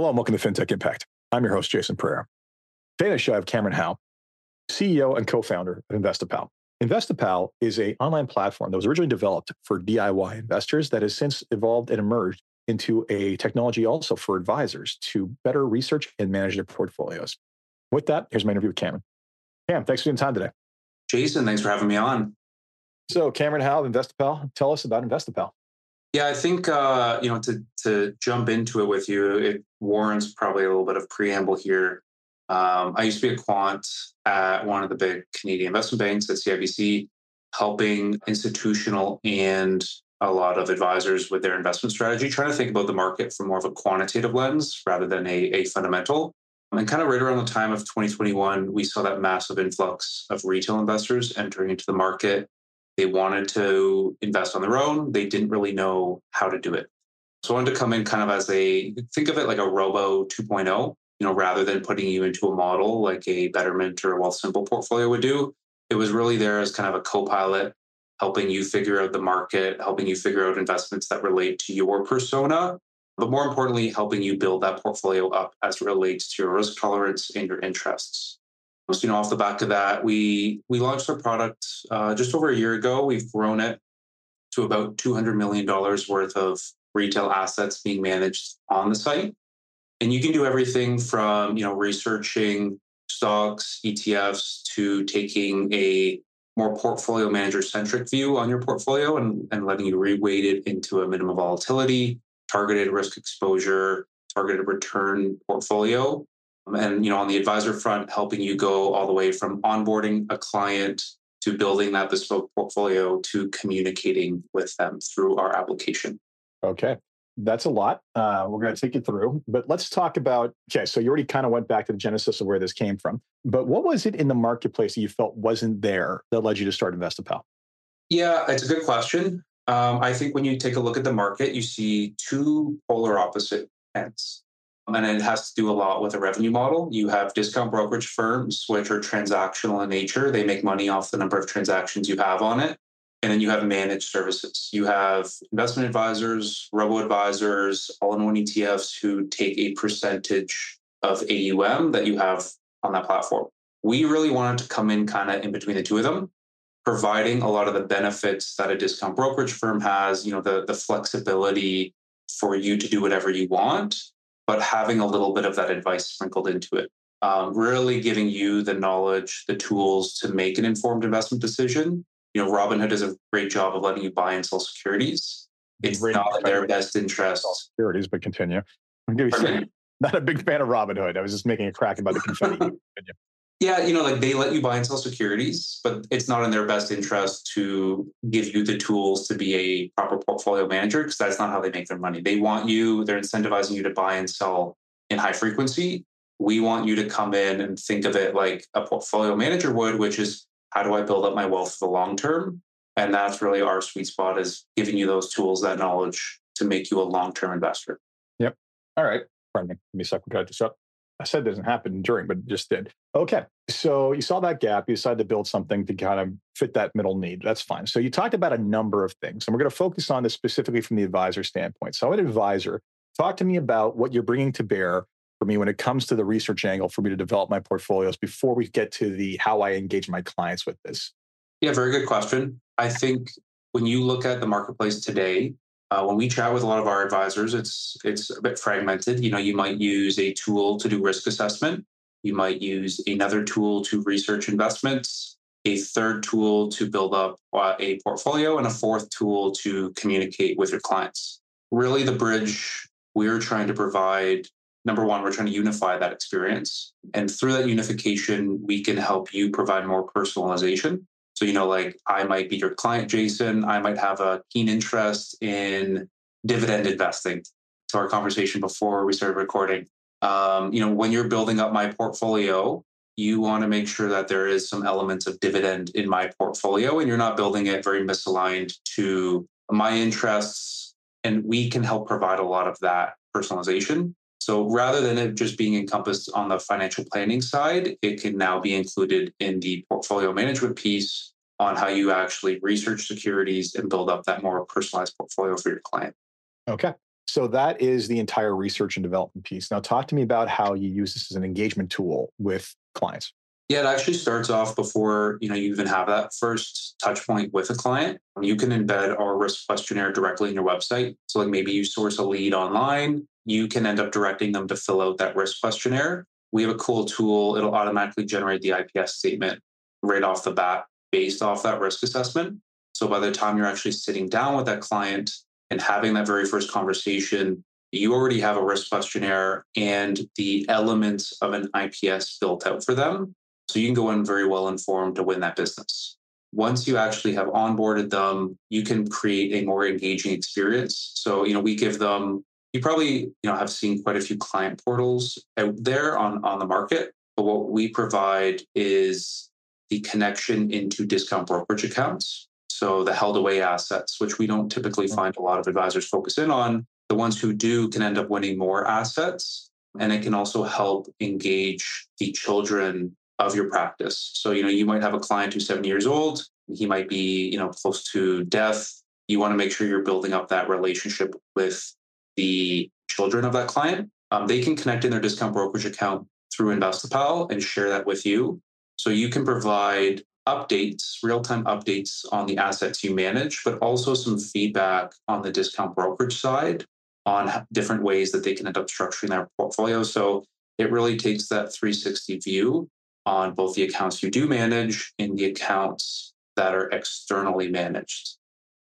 Hello and welcome to FinTech Impact. I'm your host, Jason Pereira. Today on the show, I have Cameron Howe, CEO and co-founder of Investipal. Investipal is an online platform that was originally developed for DIY investors that has since evolved and emerged into a technology also for advisors to better research and manage their portfolios. With that, here's my interview with Cameron. Cam, thanks for your time today. Jason, thanks for having me on. So, Cameron Howe, of Investipal, tell us about Investipal. Yeah, I think uh, you know to to jump into it with you, it warrants probably a little bit of preamble here. Um, I used to be a quant at one of the big Canadian investment banks at CIBC, helping institutional and a lot of advisors with their investment strategy, trying to think about the market from more of a quantitative lens rather than a, a fundamental. And kind of right around the time of 2021, we saw that massive influx of retail investors entering into the market they wanted to invest on their own. They didn't really know how to do it. So I wanted to come in kind of as a think of it like a robo 2.0, you know, rather than putting you into a model like a Betterment or a Wealthsimple portfolio would do. It was really there as kind of a co-pilot, helping you figure out the market, helping you figure out investments that relate to your persona, but more importantly, helping you build that portfolio up as it relates to your risk tolerance and your interests you know, off the back of that, we we launched our product uh, just over a year ago. We've grown it to about two hundred million dollars worth of retail assets being managed on the site, and you can do everything from you know researching stocks, ETFs, to taking a more portfolio manager centric view on your portfolio and, and letting you reweight it into a minimum volatility, targeted risk exposure, targeted return portfolio and you know on the advisor front helping you go all the way from onboarding a client to building that bespoke portfolio to communicating with them through our application. Okay. That's a lot. Uh, we're going to take you through but let's talk about okay so you already kind of went back to the genesis of where this came from but what was it in the marketplace that you felt wasn't there that led you to start investipal yeah it's a good question. Um, i think when you take a look at the market you see two polar opposite ends and it has to do a lot with a revenue model. You have discount brokerage firms, which are transactional in nature. They make money off the number of transactions you have on it. And then you have managed services. You have investment advisors, robo advisors, all in one ETFs who take a percentage of AUM that you have on that platform. We really wanted to come in kind of in between the two of them, providing a lot of the benefits that a discount brokerage firm has, you know, the, the flexibility for you to do whatever you want but having a little bit of that advice sprinkled into it. Um, really giving you the knowledge, the tools to make an informed investment decision. You know, Robinhood does a great job of letting you buy and sell securities. It's not in their best interest. Securities, but continue. I'm not a big fan of Robinhood. I was just making a crack about the confetti. Yeah, you know, like they let you buy and sell securities, but it's not in their best interest to give you the tools to be a proper portfolio manager because that's not how they make their money. They want you, they're incentivizing you to buy and sell in high frequency. We want you to come in and think of it like a portfolio manager would, which is how do I build up my wealth for the long term? And that's really our sweet spot is giving you those tools, that knowledge to make you a long term investor. Yep. All right. Pardon me. Give me a second. Got this up. I said doesn't happen during, but it just did. Okay. So you saw that gap. You decided to build something to kind of fit that middle need. That's fine. So you talked about a number of things, and we're going to focus on this specifically from the advisor standpoint. So, an advisor, talk to me about what you're bringing to bear for me when it comes to the research angle for me to develop my portfolios before we get to the how I engage my clients with this. Yeah, very good question. I think when you look at the marketplace today, uh, when we chat with a lot of our advisors, it's it's a bit fragmented. You know, you might use a tool to do risk assessment. You might use another tool to research investments, a third tool to build up uh, a portfolio, and a fourth tool to communicate with your clients. Really, the bridge we're trying to provide number one, we're trying to unify that experience. And through that unification, we can help you provide more personalization. So, you know, like I might be your client, Jason. I might have a keen interest in dividend investing. To our conversation before we started recording, um, you know, when you're building up my portfolio, you want to make sure that there is some elements of dividend in my portfolio and you're not building it very misaligned to my interests. And we can help provide a lot of that personalization. So rather than it just being encompassed on the financial planning side, it can now be included in the portfolio management piece on how you actually research securities and build up that more personalized portfolio for your client. Okay. So that is the entire research and development piece. Now, talk to me about how you use this as an engagement tool with clients. Yeah, it actually starts off before you know you even have that first touch point with a client. You can embed our risk questionnaire directly in your website. So, like maybe you source a lead online, you can end up directing them to fill out that risk questionnaire. We have a cool tool; it'll automatically generate the IPS statement right off the bat based off that risk assessment. So, by the time you're actually sitting down with that client and having that very first conversation, you already have a risk questionnaire and the elements of an IPS built out for them. So you can go in very well informed to win that business. Once you actually have onboarded them, you can create a more engaging experience. So, you know, we give them, you probably, you know, have seen quite a few client portals out there on, on the market. But what we provide is the connection into discount brokerage accounts. So the held away assets, which we don't typically find a lot of advisors focus in on, the ones who do can end up winning more assets. And it can also help engage the children of your practice. So, you know, you might have a client who's seven years old, he might be, you know, close to death. You want to make sure you're building up that relationship with the children of that client. Um, they can connect in their discount brokerage account through Investipal and share that with you. So you can provide updates, real time updates on the assets you manage, but also some feedback on the discount brokerage side on different ways that they can end up structuring their portfolio. So it really takes that 360 view on both the accounts you do manage and the accounts that are externally managed.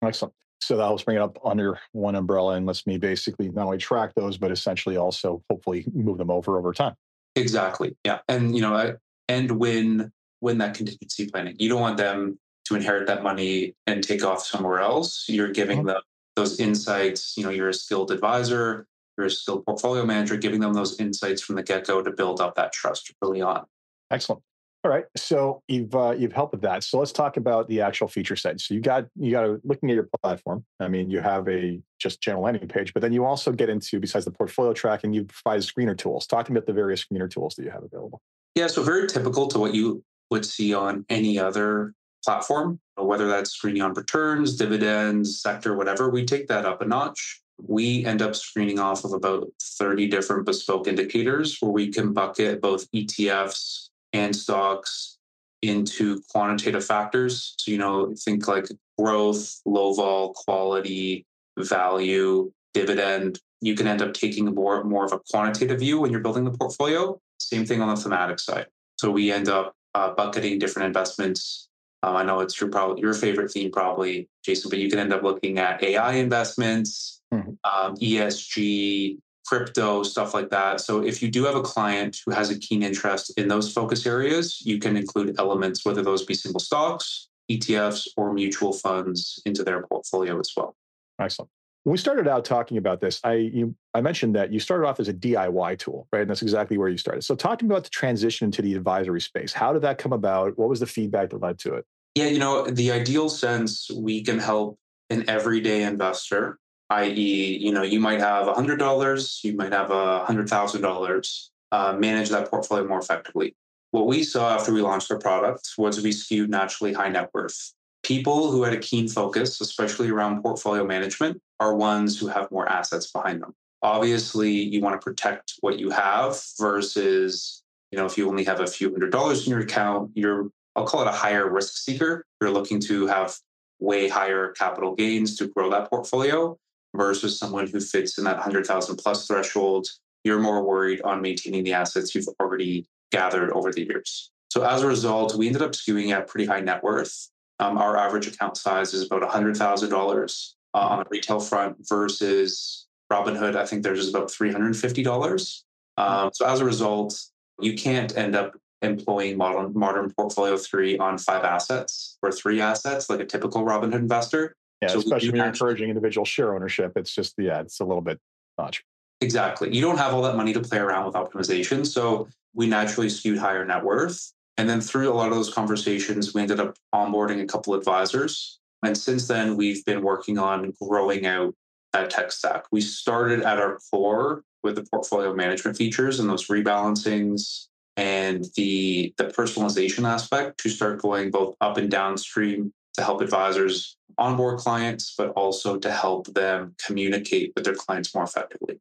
Excellent. So that helps bring it up under one umbrella and lets me basically not only track those, but essentially also hopefully move them over over time. Exactly. Yeah. And, you know, and when when that contingency planning. You don't want them to inherit that money and take off somewhere else. You're giving mm-hmm. them those insights. You know, you're a skilled advisor, you're a skilled portfolio manager, giving them those insights from the get go to build up that trust early on. Excellent. All right, so you've uh, you've helped with that. So let's talk about the actual feature set. So you got you got a, looking at your platform. I mean, you have a just general landing page, but then you also get into besides the portfolio tracking, you provide screener tools. Talk to me about the various screener tools that you have available. Yeah, so very typical to what you would see on any other platform, whether that's screening on returns, dividends, sector, whatever. We take that up a notch. We end up screening off of about 30 different bespoke indicators where we can bucket both ETFs and stocks into quantitative factors. So, you know, think like growth, low vol, quality, value, dividend. You can end up taking more, more of a quantitative view when you're building the portfolio. Same thing on the thematic side. So we end up uh, bucketing different investments. Um, I know it's your probably your favorite theme, probably Jason, but you can end up looking at AI investments, mm-hmm. um, ESG, crypto, stuff like that. So if you do have a client who has a keen interest in those focus areas, you can include elements, whether those be single stocks, ETFs, or mutual funds into their portfolio as well. Excellent. When we started out talking about this, I you, I mentioned that you started off as a DIY tool, right? And that's exactly where you started. So talk to me about the transition into the advisory space. How did that come about? What was the feedback that led to it? Yeah, you know, the ideal sense we can help an everyday investor, i.e., you know, you might have $100, you might have $100,000, uh, manage that portfolio more effectively. What we saw after we launched the product was we skewed naturally high net worth people who had a keen focus, especially around portfolio management, are ones who have more assets behind them. Obviously, you want to protect what you have versus, you know, if you only have a few hundred dollars in your account, you're, I'll call it a higher risk seeker. You're looking to have way higher capital gains to grow that portfolio versus someone who fits in that 100,000 plus threshold. You're more worried on maintaining the assets you've already gathered over the years. So as a result, we ended up skewing at pretty high net worth um, our average account size is about $100,000 uh, on the retail front versus Robinhood. I think theirs is about $350. Um, so as a result, you can't end up employing modern, modern portfolio theory on five assets or three assets like a typical Robinhood investor. Yeah, so especially when you're encouraging individual share ownership. It's just, yeah, it's a little bit much. Exactly. You don't have all that money to play around with optimization. So we naturally skewed higher net worth. And then through a lot of those conversations, we ended up onboarding a couple advisors. And since then, we've been working on growing out that tech stack. We started at our core with the portfolio management features and those rebalancings and the, the personalization aspect to start going both up and downstream to help advisors onboard clients, but also to help them communicate with their clients more effectively.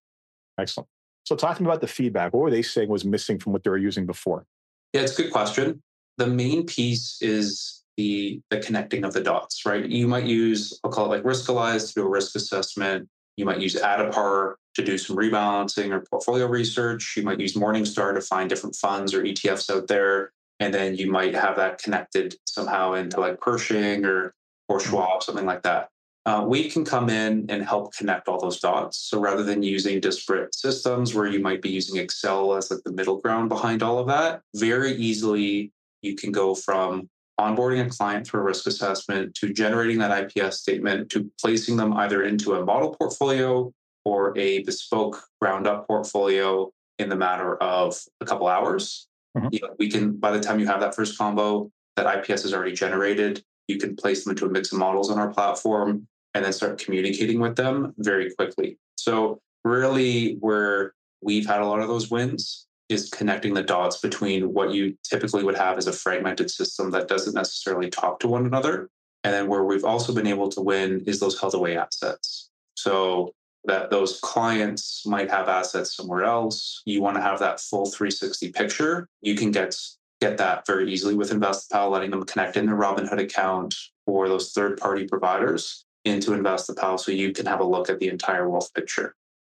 Excellent. So, talking about the feedback, what were they saying was missing from what they were using before? Yeah, it's a good question. The main piece is the the connecting of the dots, right? You might use, I'll call it like Riskalyze to do a risk assessment. You might use Addepar to do some rebalancing or portfolio research. You might use Morningstar to find different funds or ETFs out there. And then you might have that connected somehow into like Pershing or or mm-hmm. Schwab, something like that. Uh, we can come in and help connect all those dots. So rather than using disparate systems where you might be using Excel as like the middle ground behind all of that, very easily you can go from onboarding a client through a risk assessment to generating that IPS statement to placing them either into a model portfolio or a bespoke ground up portfolio in the matter of a couple hours. Mm-hmm. You know, we can, by the time you have that first combo, that IPS is already generated. You can place them into a mix of models on our platform and then start communicating with them very quickly. So, really, where we've had a lot of those wins is connecting the dots between what you typically would have as a fragmented system that doesn't necessarily talk to one another. And then where we've also been able to win is those held away assets. So that those clients might have assets somewhere else. You want to have that full 360 picture. You can get get that very easily with Investipal, letting them connect in their Robinhood account or those third party providers into Investipal so you can have a look at the entire wealth picture.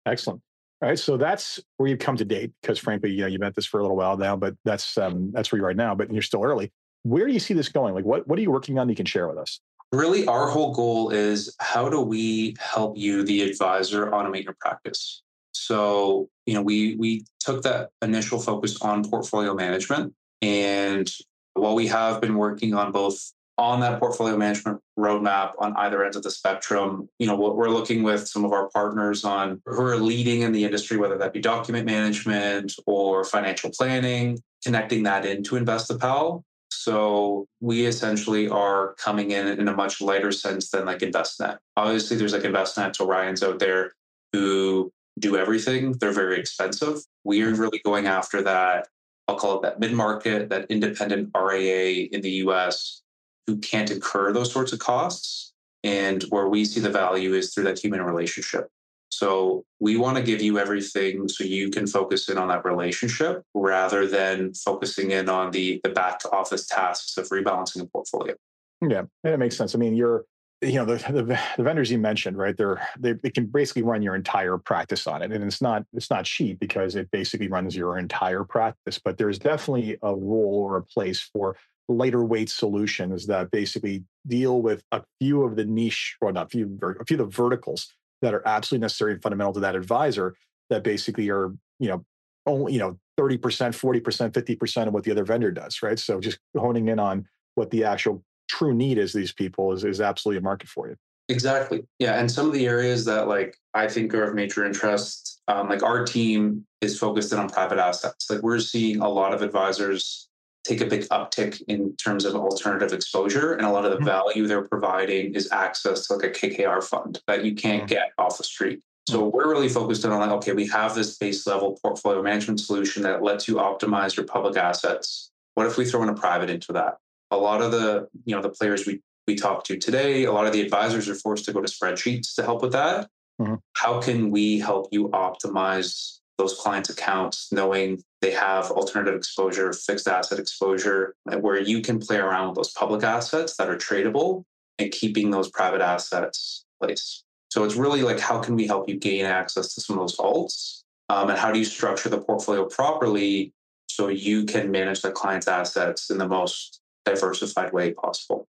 Excellent. All right, so that's where you've come to date. Because frankly, you know, you've been at this for a little while now, but that's um, that's where you are right now. But you're still early. Where do you see this going? Like, what what are you working on that you can share with us? Really, our whole goal is how do we help you, the advisor, automate your practice? So, you know, we we took that initial focus on portfolio management, and while we have been working on both on that portfolio management roadmap on either end of the spectrum. You know, what we're looking with some of our partners on who are leading in the industry, whether that be document management or financial planning, connecting that into Investipal. So we essentially are coming in in a much lighter sense than like Envestnet. Obviously, there's like Envestnet, Orions out there who do everything. They're very expensive. We are mm-hmm. really going after that. I'll call it that mid market, that independent RIA in the US who can't incur those sorts of costs. And where we see the value is through that human relationship. So we want to give you everything so you can focus in on that relationship rather than focusing in on the, the back office tasks of rebalancing a portfolio. Yeah, and it makes sense. I mean, you're you know the, the, the vendors you mentioned right they're they, they can basically run your entire practice on it and it's not it's not cheap because it basically runs your entire practice but there's definitely a role or a place for lighter weight solutions that basically deal with a few of the niche, or not a few, a few of the verticals that are absolutely necessary and fundamental to that advisor that basically are, you know, only, you know, 30%, 40%, 50% of what the other vendor does, right? So just honing in on what the actual true need is these people is, is absolutely a market for you. Exactly. Yeah. And some of the areas that like I think are of major interest, um, like our team is focused in on private assets. Like we're seeing a lot of advisors take a big uptick in terms of alternative exposure. And a lot of the mm-hmm. value they're providing is access to like a KKR fund that you can't mm-hmm. get off the street. So mm-hmm. we're really focused on like, okay, we have this base level portfolio management solution that lets you optimize your public assets. What if we throw in a private into that? A lot of the, you know, the players we we talk to today, a lot of the advisors are forced to go to spreadsheets to help with that. Mm-hmm. How can we help you optimize those clients' accounts, knowing they have alternative exposure, fixed asset exposure, where you can play around with those public assets that are tradable and keeping those private assets in place. So it's really like how can we help you gain access to some of those alts? Um, and how do you structure the portfolio properly so you can manage the client's assets in the most diversified way possible?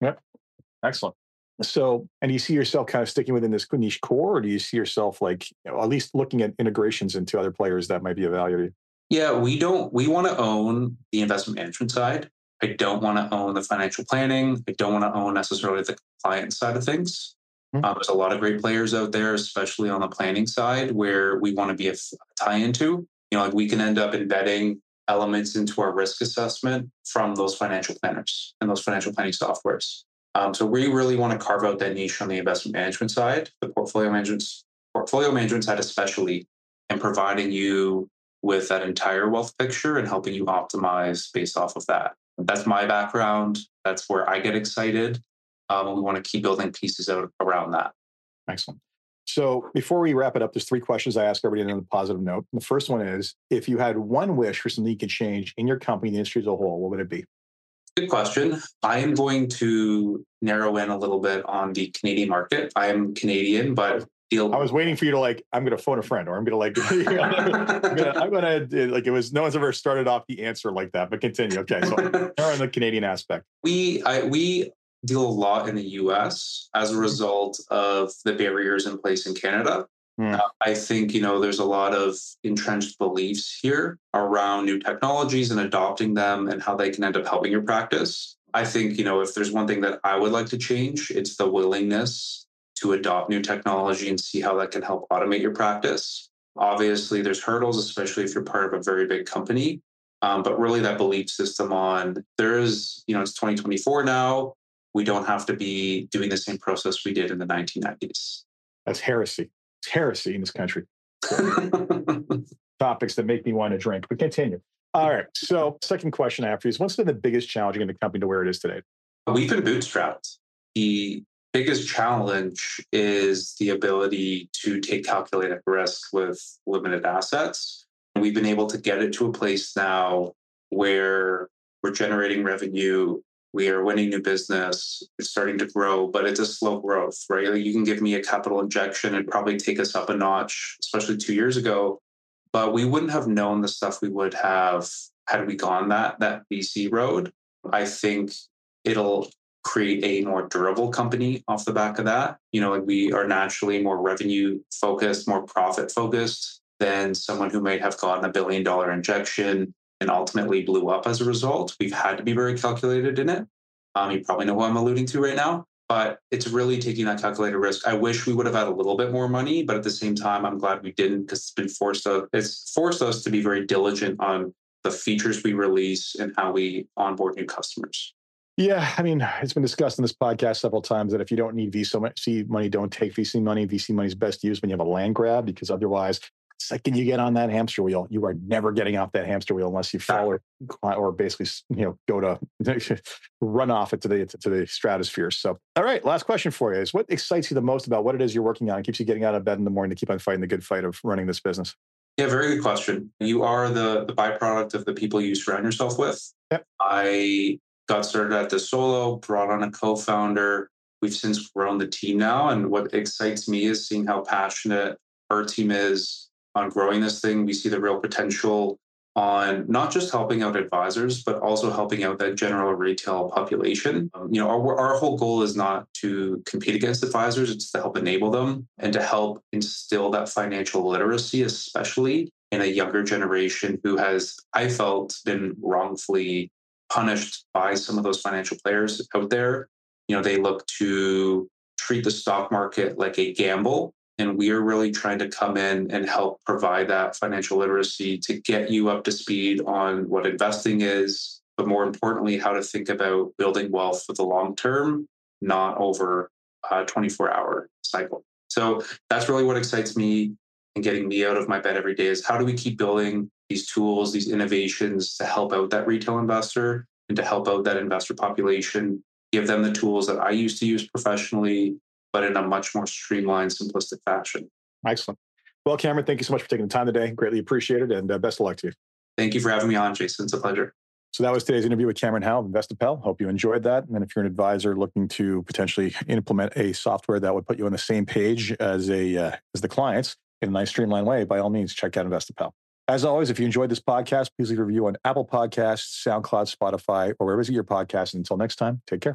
Yep. Excellent. So, and do you see yourself kind of sticking within this niche core, or do you see yourself like you know, at least looking at integrations into other players that might be of value to you? Yeah, we don't. We want to own the investment management side. I don't want to own the financial planning. I don't want to own necessarily the compliance side of things. Mm-hmm. Um, there's a lot of great players out there, especially on the planning side, where we want to be a tie into. You know, like we can end up embedding elements into our risk assessment from those financial planners and those financial planning softwares. Um, so we really want to carve out that niche on the investment management side, the portfolio management portfolio management side especially, and providing you with that entire wealth picture and helping you optimize based off of that. That's my background. That's where I get excited. Um, we want to keep building pieces out around that. Excellent. So before we wrap it up, there's three questions I ask everybody on a positive note. The first one is if you had one wish for something you could change in your company, the industry as a whole, what would it be? Good question. I am going to narrow in a little bit on the Canadian market. I am Canadian, but deal. I was waiting for you to like, I'm going to phone a friend or I'm going to like, I'm going to, uh, like, it was, no one's ever started off the answer like that, but continue. Okay. So on the Canadian aspect. We, I, we deal a lot in the US as a result of the barriers in place in Canada. Mm. Uh, I think, you know, there's a lot of entrenched beliefs here around new technologies and adopting them and how they can end up helping your practice. I think, you know, if there's one thing that I would like to change, it's the willingness to adopt new technology and see how that can help automate your practice. Obviously, there's hurdles, especially if you're part of a very big company. Um, but really, that belief system on there is, you know, it's 2024 now. We don't have to be doing the same process we did in the 1990s. That's heresy. It's heresy in this country. Topics that make me want to drink, but continue. All right. So, second question I have for you is what's been the biggest challenge in the company to where it is today? We've been bootstrapped. The biggest challenge is the ability to take calculated risk with limited assets. We've been able to get it to a place now where we're generating revenue we are winning new business. It's starting to grow, but it's a slow growth, right? Like you can give me a capital injection and probably take us up a notch, especially two years ago. But we wouldn't have known the stuff we would have had we gone that that VC road. I think it'll create a more durable company off the back of that. You know, like we are naturally more revenue focused, more profit focused than someone who might have gotten a billion dollar injection and ultimately blew up as a result. We've had to be very calculated in it. Um, you probably know who I'm alluding to right now, but it's really taking that calculated risk. I wish we would have had a little bit more money, but at the same time, I'm glad we didn't because it's been forced us, it's forced us to be very diligent on the features we release and how we onboard new customers. Yeah, I mean, it's been discussed in this podcast several times that if you don't need VC money, don't take VC money. VC money is best used when you have a land grab because otherwise second you get on that hamster wheel, you are never getting off that hamster wheel unless you fall or, or basically, you know, go to run off it to the to the stratosphere. So, all right, last question for you is: What excites you the most about what it is you're working on and keeps you getting out of bed in the morning to keep on fighting the good fight of running this business? Yeah, very good question. You are the the byproduct of the people you surround yourself with. Yep. I got started at the solo, brought on a co-founder. We've since grown the team now, and what excites me is seeing how passionate our team is on growing this thing. We see the real potential on not just helping out advisors, but also helping out that general retail population. Um, you know, our, our whole goal is not to compete against advisors, it's to help enable them and to help instill that financial literacy, especially in a younger generation who has, I felt, been wrongfully punished by some of those financial players out there. You know, they look to treat the stock market like a gamble and we are really trying to come in and help provide that financial literacy to get you up to speed on what investing is, but more importantly, how to think about building wealth for the long term, not over a 24 hour cycle. So that's really what excites me and getting me out of my bed every day is how do we keep building these tools, these innovations to help out that retail investor and to help out that investor population, give them the tools that I used to use professionally but in a much more streamlined, simplistic fashion. Excellent. Well, Cameron, thank you so much for taking the time today. Greatly appreciated, and uh, best of luck to you. Thank you for having me on, Jason. It's a pleasure. So that was today's interview with Cameron Howe of Investipal. Hope you enjoyed that. And if you're an advisor looking to potentially implement a software that would put you on the same page as a uh, as the clients in a nice streamlined way, by all means, check out Investipal. As always, if you enjoyed this podcast, please leave a review on Apple Podcasts, SoundCloud, Spotify, or wherever you get your podcast. Until next time, take care.